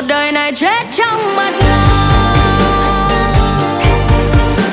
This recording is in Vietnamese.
cuộc đời này chết trong mắt